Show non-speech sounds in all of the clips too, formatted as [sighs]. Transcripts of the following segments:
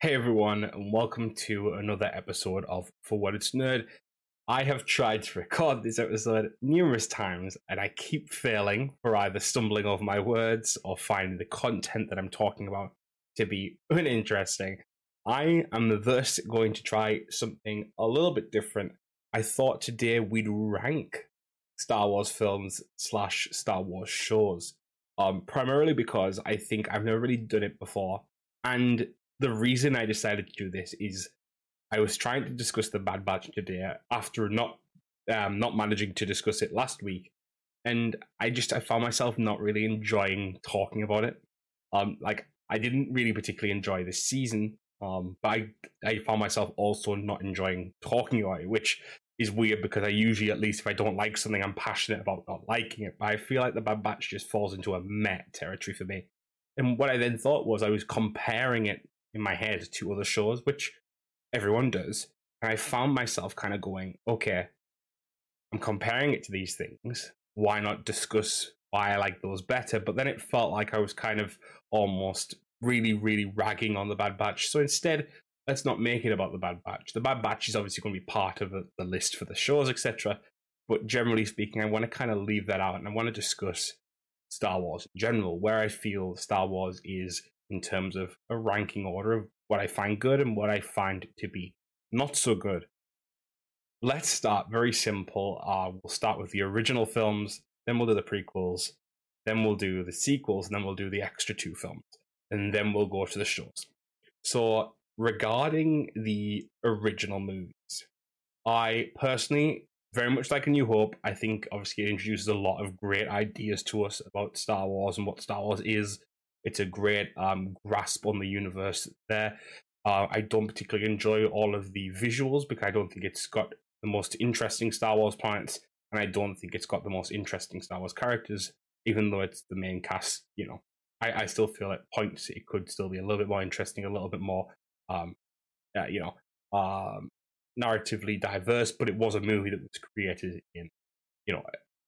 Hey everyone, and welcome to another episode of For What It's Nerd. I have tried to record this episode numerous times, and I keep failing for either stumbling over my words or finding the content that I'm talking about to be uninteresting. I am thus going to try something a little bit different. I thought today we'd rank Star Wars films slash Star Wars shows. Um, primarily because I think I've never really done it before, and the reason I decided to do this is I was trying to discuss the Bad Batch today after not um, not managing to discuss it last week, and I just I found myself not really enjoying talking about it. Um, like I didn't really particularly enjoy this season, um, but I I found myself also not enjoying talking about it, which is weird because I usually, at least if I don't like something, I'm passionate about not liking it. But I feel like the Bad Batch just falls into a met territory for me. And what I then thought was I was comparing it in my head to other shows, which everyone does. And I found myself kind of going, okay, I'm comparing it to these things. Why not discuss why I like those better? But then it felt like I was kind of almost really, really ragging on the Bad Batch. So instead, let's not make it about the Bad Batch. The Bad Batch is obviously going to be part of the, the list for the shows, etc. But generally speaking, I want to kind of leave that out and I want to discuss Star Wars in general, where I feel Star Wars is in terms of a ranking order of what I find good and what I find to be not so good. Let's start very simple. Uh, we'll start with the original films, then we'll do the prequels, then we'll do the sequels, and then we'll do the extra two films, and then we'll go to the shows. So, regarding the original movies, I personally very much like A New Hope. I think obviously it introduces a lot of great ideas to us about Star Wars and what Star Wars is it's a great um, grasp on the universe there. Uh, I don't particularly enjoy all of the visuals because I don't think it's got the most interesting Star Wars planets, and I don't think it's got the most interesting Star Wars characters, even though it's the main cast. You know, I, I still feel at points it could still be a little bit more interesting, a little bit more, um, uh, you know, um, narratively diverse. But it was a movie that was created in, you know,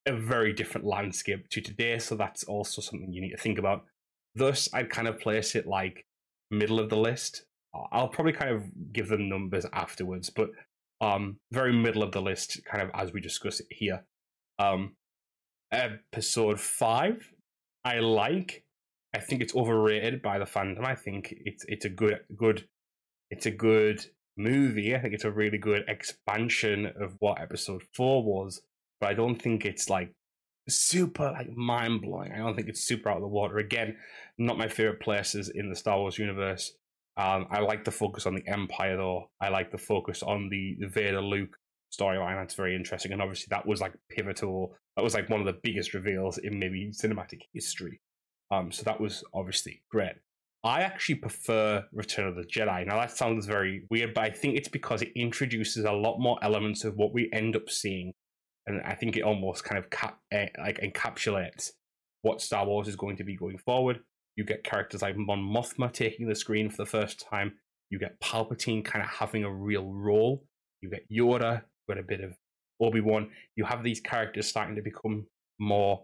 a very different landscape to today, so that's also something you need to think about. Thus, I'd kind of place it like middle of the list. I'll probably kind of give them numbers afterwards, but um, very middle of the list, kind of as we discuss it here. Um, episode five, I like. I think it's overrated by the fandom. I think it's it's a good good it's a good movie. I think it's a really good expansion of what episode four was, but I don't think it's like super like mind blowing. I don't think it's super out of the water. Again, not my favorite places in the Star Wars universe. Um, I like the focus on the Empire though. I like the focus on the, the Vader Luke storyline. That's very interesting, and obviously that was like pivotal. That was like one of the biggest reveals in maybe cinematic history. Um, so that was obviously great. I actually prefer Return of the Jedi. Now that sounds very weird, but I think it's because it introduces a lot more elements of what we end up seeing and I think it almost kind of cap, uh, like encapsulates what Star Wars is going to be going forward. You get characters like Mon Mothma taking the screen for the first time. You get Palpatine kind of having a real role. You get Yoda, got a bit of Obi Wan. You have these characters starting to become more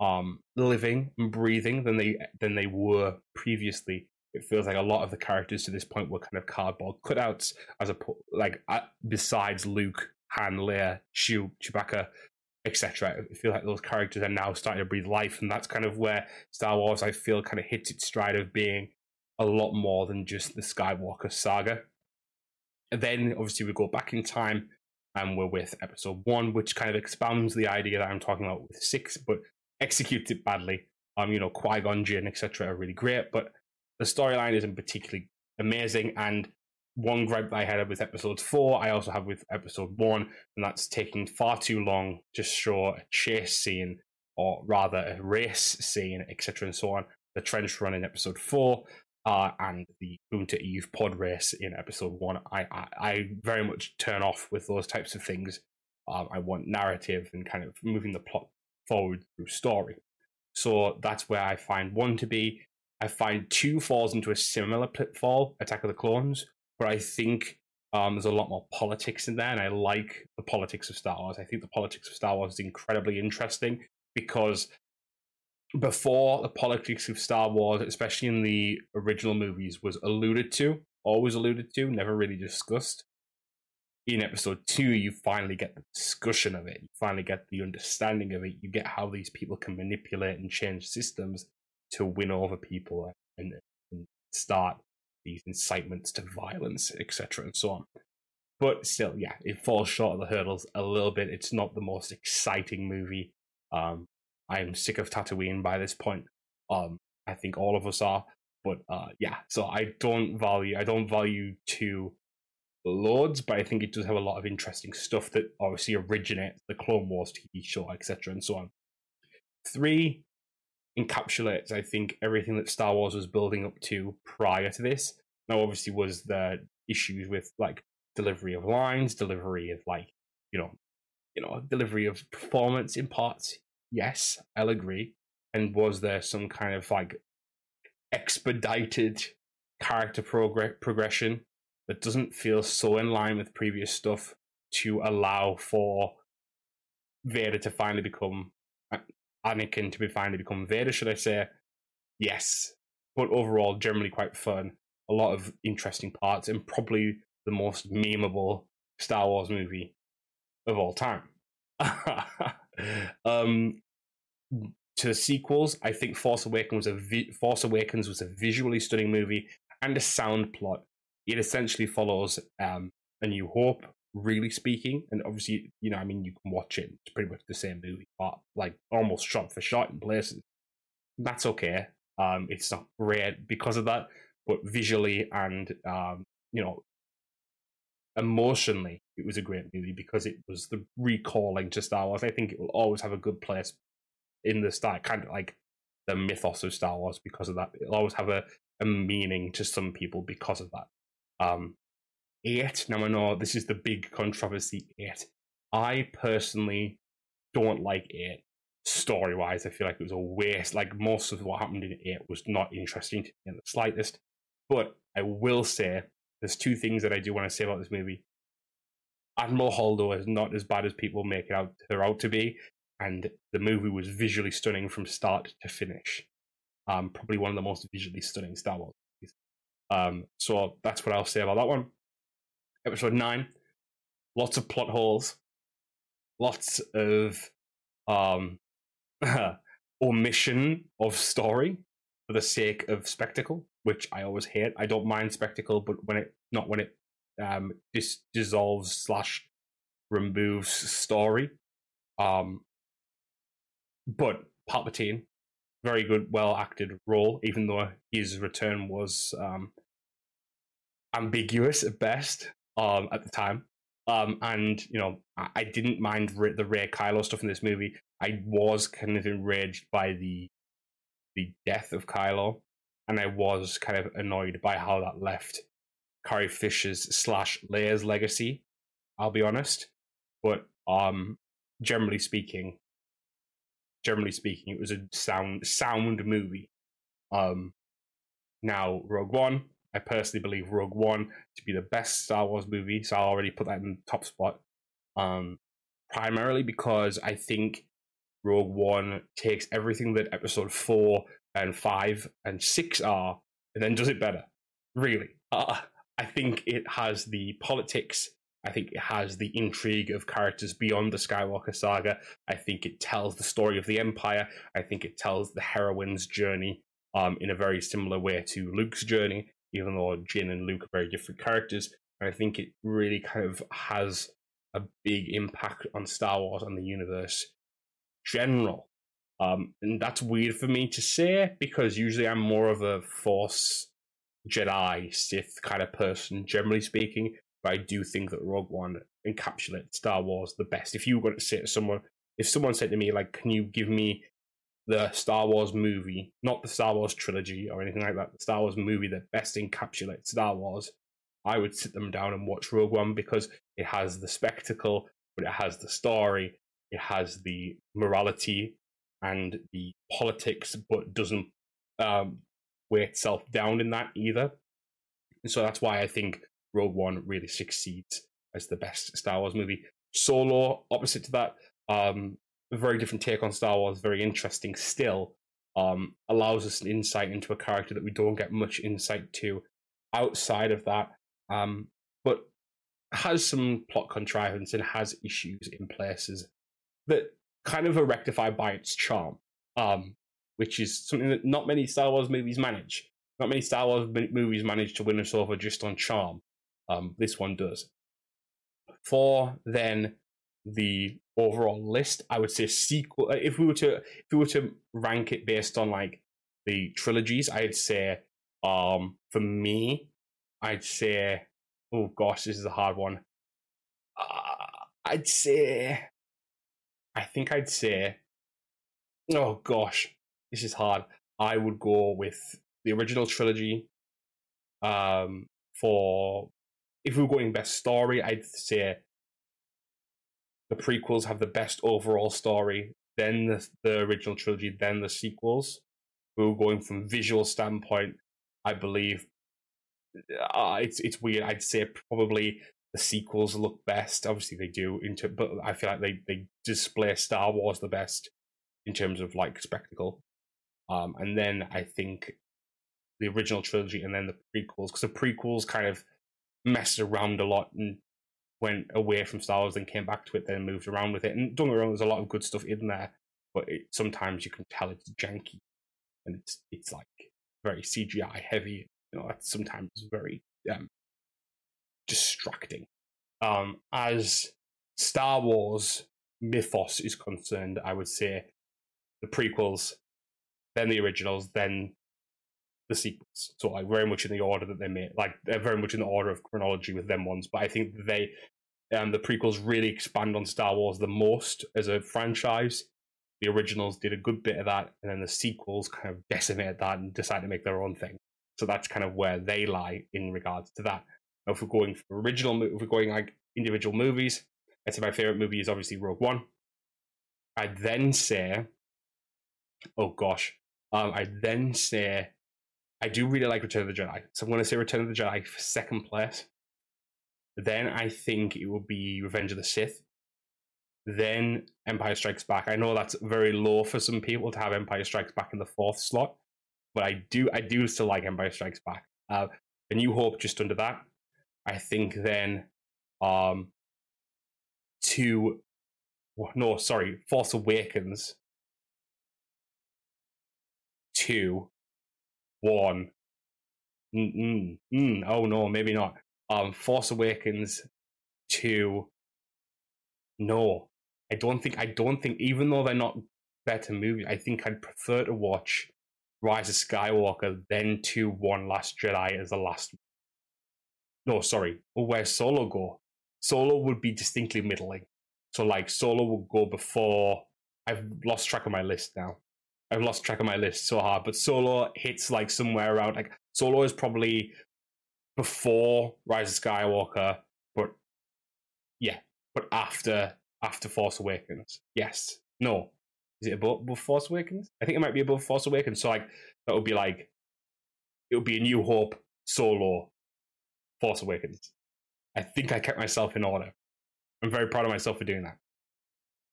um, living and breathing than they than they were previously. It feels like a lot of the characters to this point were kind of cardboard cutouts, as a like besides Luke Han, Leia, Chew, Chewbacca, etc. I feel like those characters are now starting to breathe life, and that's kind of where Star Wars, I feel, kind of hits its stride of being a lot more than just the Skywalker saga. And then, obviously, we go back in time, and we're with Episode One, which kind of expounds the idea that I'm talking about with six, but executes it badly. Um, you know, Qui Gon Jinn, etc., are really great, but the storyline isn't particularly amazing, and one gripe that I had with episode four, I also have with episode one, and that's taking far too long to show a chase scene, or rather a race scene, etc., and so on. The trench run in episode four, uh, and the Boonta Eve pod race in episode one. I, I, I very much turn off with those types of things. Um, I want narrative and kind of moving the plot forward through story. So that's where I find one to be. I find two falls into a similar pitfall, Attack of the Clones, but I think um, there's a lot more politics in there, and I like the politics of Star Wars. I think the politics of Star Wars is incredibly interesting because before the politics of Star Wars, especially in the original movies, was alluded to always alluded to, never really discussed. In episode two, you finally get the discussion of it. You finally get the understanding of it. You get how these people can manipulate and change systems to win over people and, and start these incitements to violence, etc., and so on. But still, yeah, it falls short of the hurdles a little bit. It's not the most exciting movie. Um, I'm sick of Tatooine by this point. Um, I think all of us are. But uh, yeah, so I don't value I don't value two loads, but I think it does have a lot of interesting stuff that obviously originates the Clone Wars TV show, etc., and so on. Three encapsulates, I think, everything that Star Wars was building up to prior to this. Now, obviously, was the issues with like delivery of lines, delivery of like, you know, you know, delivery of performance in parts. Yes, I'll agree. And was there some kind of like expedited character progr- progression that doesn't feel so in line with previous stuff to allow for Vader to finally become Anakin to be finally become Vader, should I say? Yes, but overall, generally quite fun. A lot of interesting parts, and probably the most memeable Star Wars movie of all time. [laughs] um, to the sequels, I think Force Awakens was a vi- Force Awakens was a visually stunning movie and a sound plot. It essentially follows um, A New Hope, really speaking, and obviously, you know, I mean, you can watch it; it's pretty much the same movie, but like almost shot for shot in places. That's okay. Um, it's not great because of that, but visually and um, you know, emotionally, it was a great movie because it was the recalling to Star Wars. I think it will always have a good place in the start, kind of like the mythos of Star Wars because of that. It'll always have a, a meaning to some people because of that. Um, eight. Now I know this is the big controversy. It. I personally don't like it Story wise, I feel like it was a waste. Like most of what happened in it was not interesting to me in the slightest. But I will say there's two things that I do want to say about this movie. Admiral Holdo is not as bad as people make it out her out to be and the movie was visually stunning from start to finish. Um, probably one of the most visually stunning Star Wars movies. Um, so that's what I'll say about that one. Episode nine, lots of plot holes, lots of um, [laughs] omission of story for the sake of spectacle, which I always hate. I don't mind spectacle, but when it not when it um, dis- dissolves slash removes story. Um, but Palpatine, very good, well acted role, even though his return was um, ambiguous at best um, at the time. Um, and you know, I, I didn't mind the Rey Kylo stuff in this movie. I was kind of enraged by the the death of Kylo, and I was kind of annoyed by how that left Carrie Fisher's slash Leia's legacy. I'll be honest, but um, generally speaking, generally speaking, it was a sound sound movie. Um, now Rogue One, I personally believe Rogue One to be the best Star Wars movie, so I'll already put that in the top spot. Um, primarily because I think Rogue One takes everything that Episode Four and Five and Six are, and then does it better. Really, uh, I think it has the politics I think it has the intrigue of characters beyond the Skywalker saga. I think it tells the story of the Empire. I think it tells the heroine's journey um, in a very similar way to Luke's journey, even though Jyn and Luke are very different characters. I think it really kind of has a big impact on Star Wars and the universe general. Um, and that's weird for me to say because usually I'm more of a Force Jedi Sith kind of person, generally speaking. But I do think that Rogue One encapsulates Star Wars the best. If you were to say to someone, if someone said to me, like, can you give me the Star Wars movie, not the Star Wars trilogy or anything like that, the Star Wars movie that best encapsulates Star Wars, I would sit them down and watch Rogue One because it has the spectacle, but it has the story, it has the morality and the politics, but doesn't um, weigh itself down in that either. And so that's why I think Rogue One really succeeds as the best Star Wars movie. Solo, opposite to that, um, a very different take on Star Wars, very interesting still. Um, allows us an insight into a character that we don't get much insight to outside of that, um, but has some plot contrivance and has issues in places that kind of are rectified by its charm, um, which is something that not many Star Wars movies manage. Not many Star Wars movies manage to win us over just on charm. Um, this one does. For then the overall list, I would say sequel. Uh, if we were to if we were to rank it based on like the trilogies, I'd say um for me, I'd say oh gosh, this is a hard one. Uh, I'd say I think I'd say oh gosh, this is hard. I would go with the original trilogy. Um, for if we were going best story, I'd say the prequels have the best overall story, then the, the original trilogy, then the sequels. We were going from visual standpoint, I believe. Uh, it's it's weird. I'd say probably the sequels look best. Obviously, they do. Into but I feel like they they display Star Wars the best in terms of like spectacle. Um, and then I think the original trilogy and then the prequels because the prequels kind of messed around a lot and went away from Star Wars, then came back to it, then moved around with it. And don't get me wrong, there's a lot of good stuff in there, but it, sometimes you can tell it's janky and it's it's like very CGI heavy. You know, it's sometimes very um, distracting. Um, as Star Wars mythos is concerned, I would say the prequels, then the originals, then the sequels. So like very much in the order that they made, like they're very much in the order of chronology with them ones. But I think they, um, the prequels really expand on Star Wars the most as a franchise. The originals did a good bit of that, and then the sequels kind of decimated that and decided to make their own thing. So that's kind of where they lie in regards to that. Now, if we're going for original, if we're going like individual movies, I'd say my favorite movie is obviously Rogue One. I'd then say, oh gosh, um, I'd then say I do really like Return of the Jedi. So I'm going to say Return of the Jedi for second place. Then I think it will be Revenge of the Sith. Then Empire Strikes Back. I know that's very low for some people to have Empire Strikes Back in the fourth slot, but I do I do still like Empire Strikes Back. Uh, A New Hope just under that. I think then um to no sorry Force Awakens two one. Mm, mm, oh no, maybe not. Um, Force Awakens two. No, I don't think. I don't think. Even though they're not better movies, I think I'd prefer to watch Rise of Skywalker then two one Last Jedi as the last. No, sorry. Where Solo go? Solo would be distinctly middling. So like Solo would go before. I've lost track of my list now. I've lost track of my list so hard, but Solo hits like somewhere around like Solo is probably before Rise of Skywalker, but yeah, but after after Force Awakens. Yes, no, is it above, above Force Awakens? I think it might be above Force Awakens. So like that would be like it would be a New Hope, Solo, Force Awakens. I think I kept myself in order. I'm very proud of myself for doing that.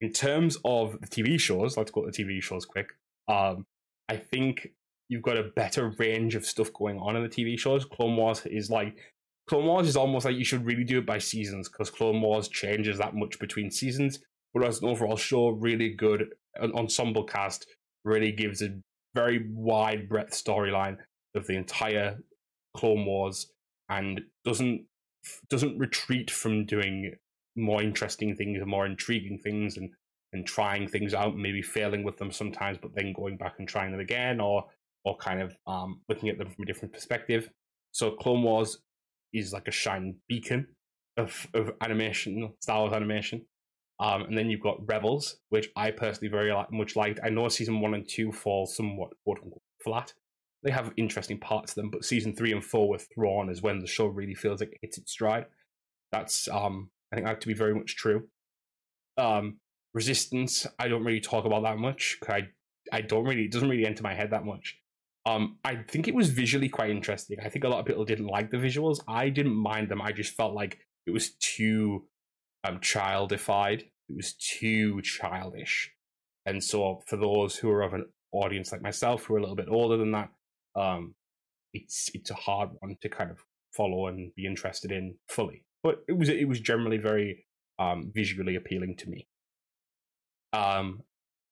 In terms of the TV shows, let's go to the TV shows quick. Um, I think you've got a better range of stuff going on in the TV shows. Clone Wars is like Clone Wars is almost like you should really do it by seasons because Clone Wars changes that much between seasons. Whereas an overall show, really good an ensemble cast, really gives a very wide breadth storyline of the entire Clone Wars and doesn't doesn't retreat from doing more interesting things and more intriguing things and and trying things out, maybe failing with them sometimes, but then going back and trying them again, or or kind of um, looking at them from a different perspective. So Clone Wars is like a shining beacon of, of animation, Star Wars animation. Um, and then you've got Rebels, which I personally very much liked. I know season one and two fall somewhat quote unquote flat. They have interesting parts to them, but season three and four with Thrawn is when the show really feels like it hits its stride. That's um, I think that to be very much true. Um, Resistance, I don't really talk about that much. I I don't really it doesn't really enter my head that much. Um, I think it was visually quite interesting. I think a lot of people didn't like the visuals. I didn't mind them. I just felt like it was too um childified. It was too childish. And so for those who are of an audience like myself who are a little bit older than that, um, it's it's a hard one to kind of follow and be interested in fully. But it was it was generally very um, visually appealing to me. Um,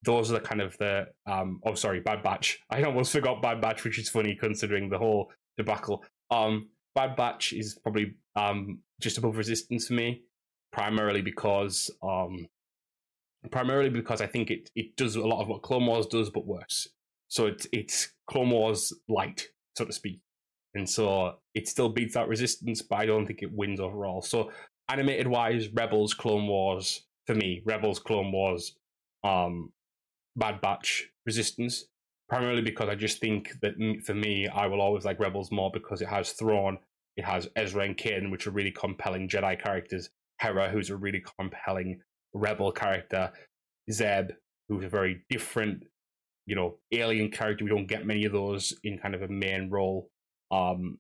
those are the kind of the um, oh sorry Bad Batch. [laughs] I almost forgot Bad Batch, which is funny considering the whole debacle. Um, Bad Batch is probably um, just above Resistance for me, primarily because um, primarily because I think it it does a lot of what Clone Wars does, but worse. So it's it's Clone Wars light, so to speak, and so it still beats out Resistance, but I don't think it wins overall. So animated wise, Rebels, Clone Wars for me, Rebels, Clone Wars, um, Bad Batch, Resistance, primarily because I just think that for me, I will always like Rebels more because it has Thrawn, it has Ezra and Kanan, which are really compelling Jedi characters. Hera, who's a really compelling Rebel character. Zeb, who's a very different, you know, alien character. We don't get many of those in kind of a main role. Um,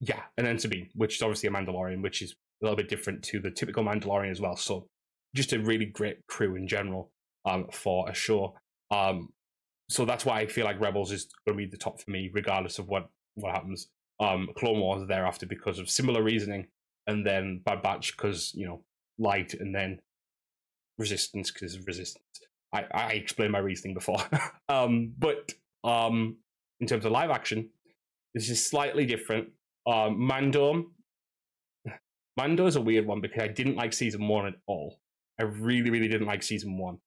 yeah, and then Sabine, which is obviously a Mandalorian, which is a little bit different to the typical Mandalorian as well. So just a really great crew in general um, for a show. Um, so that's why I feel like Rebels is going to be the top for me, regardless of what what happens. Um, Clone Wars thereafter because of similar reasoning, and then Bad Batch because you know light, and then Resistance because of Resistance. I, I explained my reasoning before, [laughs] um, but um, in terms of live action, this is slightly different. Um, Mando, Mando is a weird one because I didn't like season one at all. I really, really didn't like season one.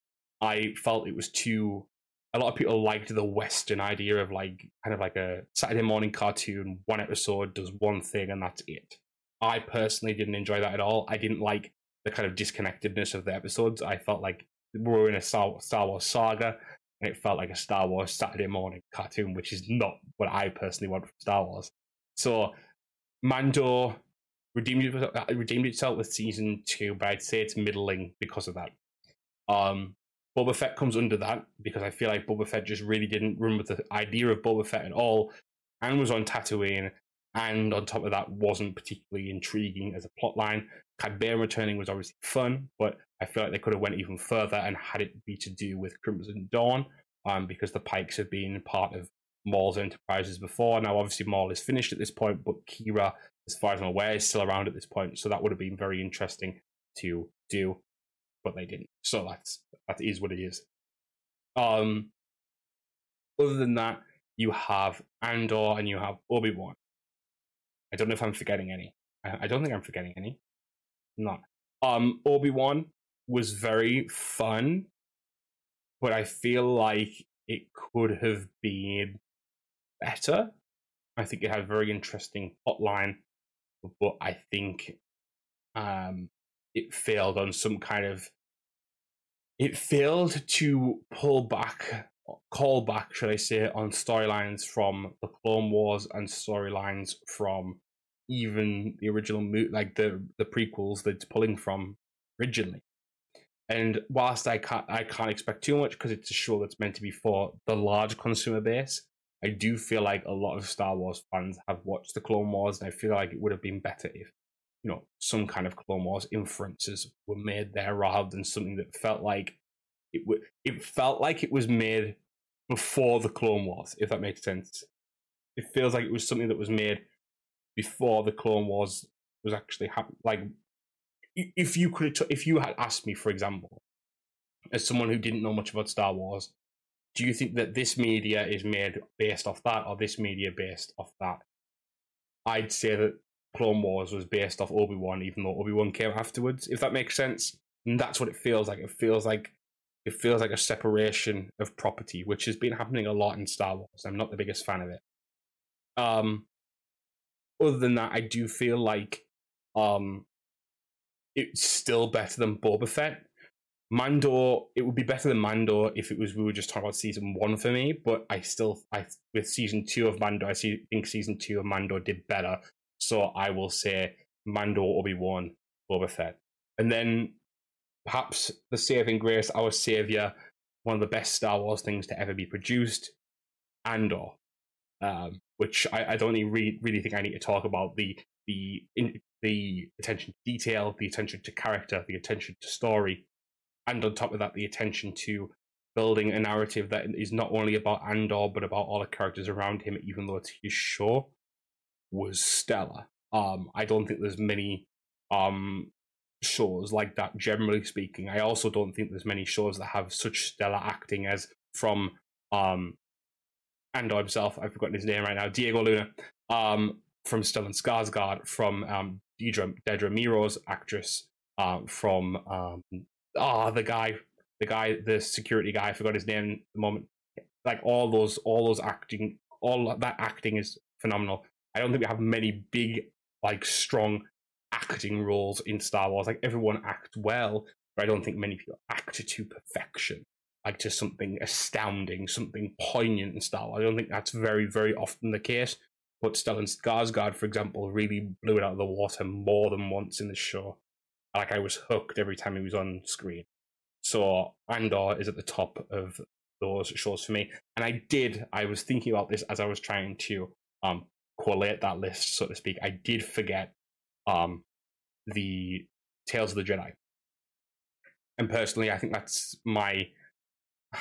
I felt it was too. A lot of people liked the Western idea of like kind of like a Saturday morning cartoon. One episode does one thing and that's it. I personally didn't enjoy that at all. I didn't like the kind of disconnectedness of the episodes. I felt like we were in a Star, Wars saga, and it felt like a Star Wars Saturday morning cartoon, which is not what I personally want from Star Wars. So, Mando redeemed, redeemed itself with season two, but I'd say it's middling because of that. Um, Boba Fett comes under that because I feel like Boba Fett just really didn't run with the idea of Boba Fett at all and was on Tatooine. And on top of that, wasn't particularly intriguing as a plot line. Bane returning was obviously fun, but I feel like they could have went even further and had it be to do with Crimson Dawn, um, because the Pikes have been part of Maul's enterprises before. Now, obviously, Maul is finished at this point, but Qi'ra, as far as I'm aware, is still around at this point. So that would have been very interesting to do but they didn't. So that's that is what it is. Um, other than that, you have Andor and you have Obi Wan. I don't know if I'm forgetting any. I, I don't think I'm forgetting any. Not. Um, Obi Wan was very fun, but I feel like it could have been better. I think it had a very interesting plotline, but I think um, it failed on some kind of it failed to pull back call back should i say on storylines from the clone wars and storylines from even the original mo- like the the prequels that it's pulling from originally. And whilst i can't i can't expect too much because it's a show that's meant to be for the large consumer base i do feel like a lot of star wars fans have watched the clone wars and i feel like it would have been better if you know, some kind of Clone Wars inferences were made there rather than something that felt like it w- it felt like it was made before the Clone Wars, if that makes sense. It feels like it was something that was made before the Clone Wars was actually happening. Like, if you could, if you had asked me, for example, as someone who didn't know much about Star Wars, do you think that this media is made based off that, or this media based off that? I'd say that Clone Wars was based off Obi Wan, even though Obi Wan came afterwards. If that makes sense, and that's what it feels like. It feels like it feels like a separation of property, which has been happening a lot in Star Wars. I'm not the biggest fan of it. Um, other than that, I do feel like um, it's still better than Boba Fett. Mando, it would be better than Mando if it was we were just talking about season one for me. But I still, I with season two of Mando, I see, think season two of Mando did better so I will say Mando, Obi Wan, Boba Fett. And then perhaps the saving grace, our savior, one of the best Star Wars things to ever be produced, Andor, um, which I, I don't really, really think I need to talk about the the in, the attention to detail, the attention to character, the attention to story, and on top of that, the attention to building a narrative that is not only about Andor but about all the characters around him, even though it's his show, was stellar. Um, I don't think there's many um shows like that. Generally speaking, I also don't think there's many shows that have such stellar acting as from um Andor himself. I've forgotten his name right now. Diego Luna. Um, from Stellan Skarsgård, from um, Dedra, Dedra Meero's actress, uh, from um, oh, the guy the guy, the security guy, I forgot his name at the moment. Like all those, all those acting, all that acting is phenomenal. I don't think we have many big, like strong acting roles in Star Wars. Like everyone acts well, but I don't think many people act to perfection, like to something astounding, something poignant in Star Wars. I don't think that's very, very often the case. But Stellan Skarsgård, for example, really blew it out of the water more than once in the show. Like I was hooked every time he was on screen. So Andor is at the top of those shows for me. And I did, I was thinking about this as I was trying to um, collate that list, so to speak. I did forget um, the Tales of the Jedi. And personally, I think that's my. [sighs]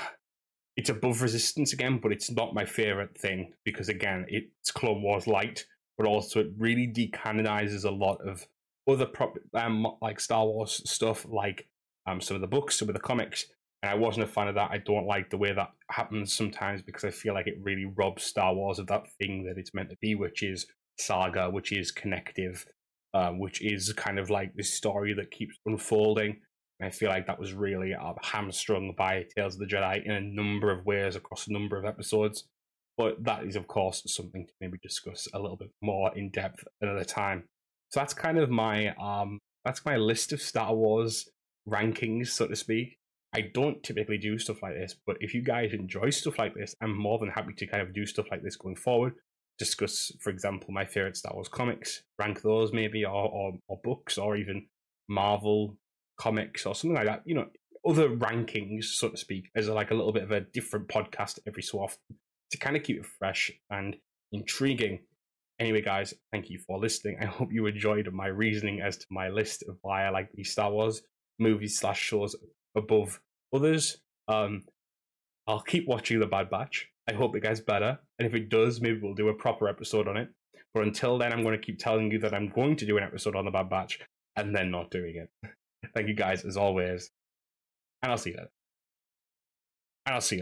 It's above Resistance again, but it's not my favorite thing because, again, it's Clone Wars light, but also it really decanonizes a lot of other prop, um, like Star Wars stuff, like um, some of the books, some of the comics, and I wasn't a fan of that. I don't like the way that happens sometimes because I feel like it really robs Star Wars of that thing that it's meant to be, which is saga, which is connective, um, which is kind of like this story that keeps unfolding. And I feel like that was really uh, hamstrung by Tales of the Jedi in a number of ways across a number of episodes. But that is, of course, something to maybe discuss a little bit more in depth another time. So that's kind of my um, that's my list of Star Wars rankings, so to speak. I don't typically do stuff like this, but if you guys enjoy stuff like this, I'm more than happy to kind of do stuff like this going forward. Discuss, for example, my favorite Star Wars comics, rank those maybe, or, or, or books, or even Marvel comics or something like that. You know, other rankings, so to speak, as like a little bit of a different podcast every so often to kind of keep it fresh and intriguing. Anyway, guys, thank you for listening. I hope you enjoyed my reasoning as to my list of why I like these Star Wars movies slash shows above others. Um, I'll keep watching The Bad Batch. I hope it gets better, and if it does, maybe we'll do a proper episode on it. But until then, I'm going to keep telling you that I'm going to do an episode on The Bad Batch, and then not doing it. [laughs] Thank you guys as always, and I'll see you later. And I'll see you.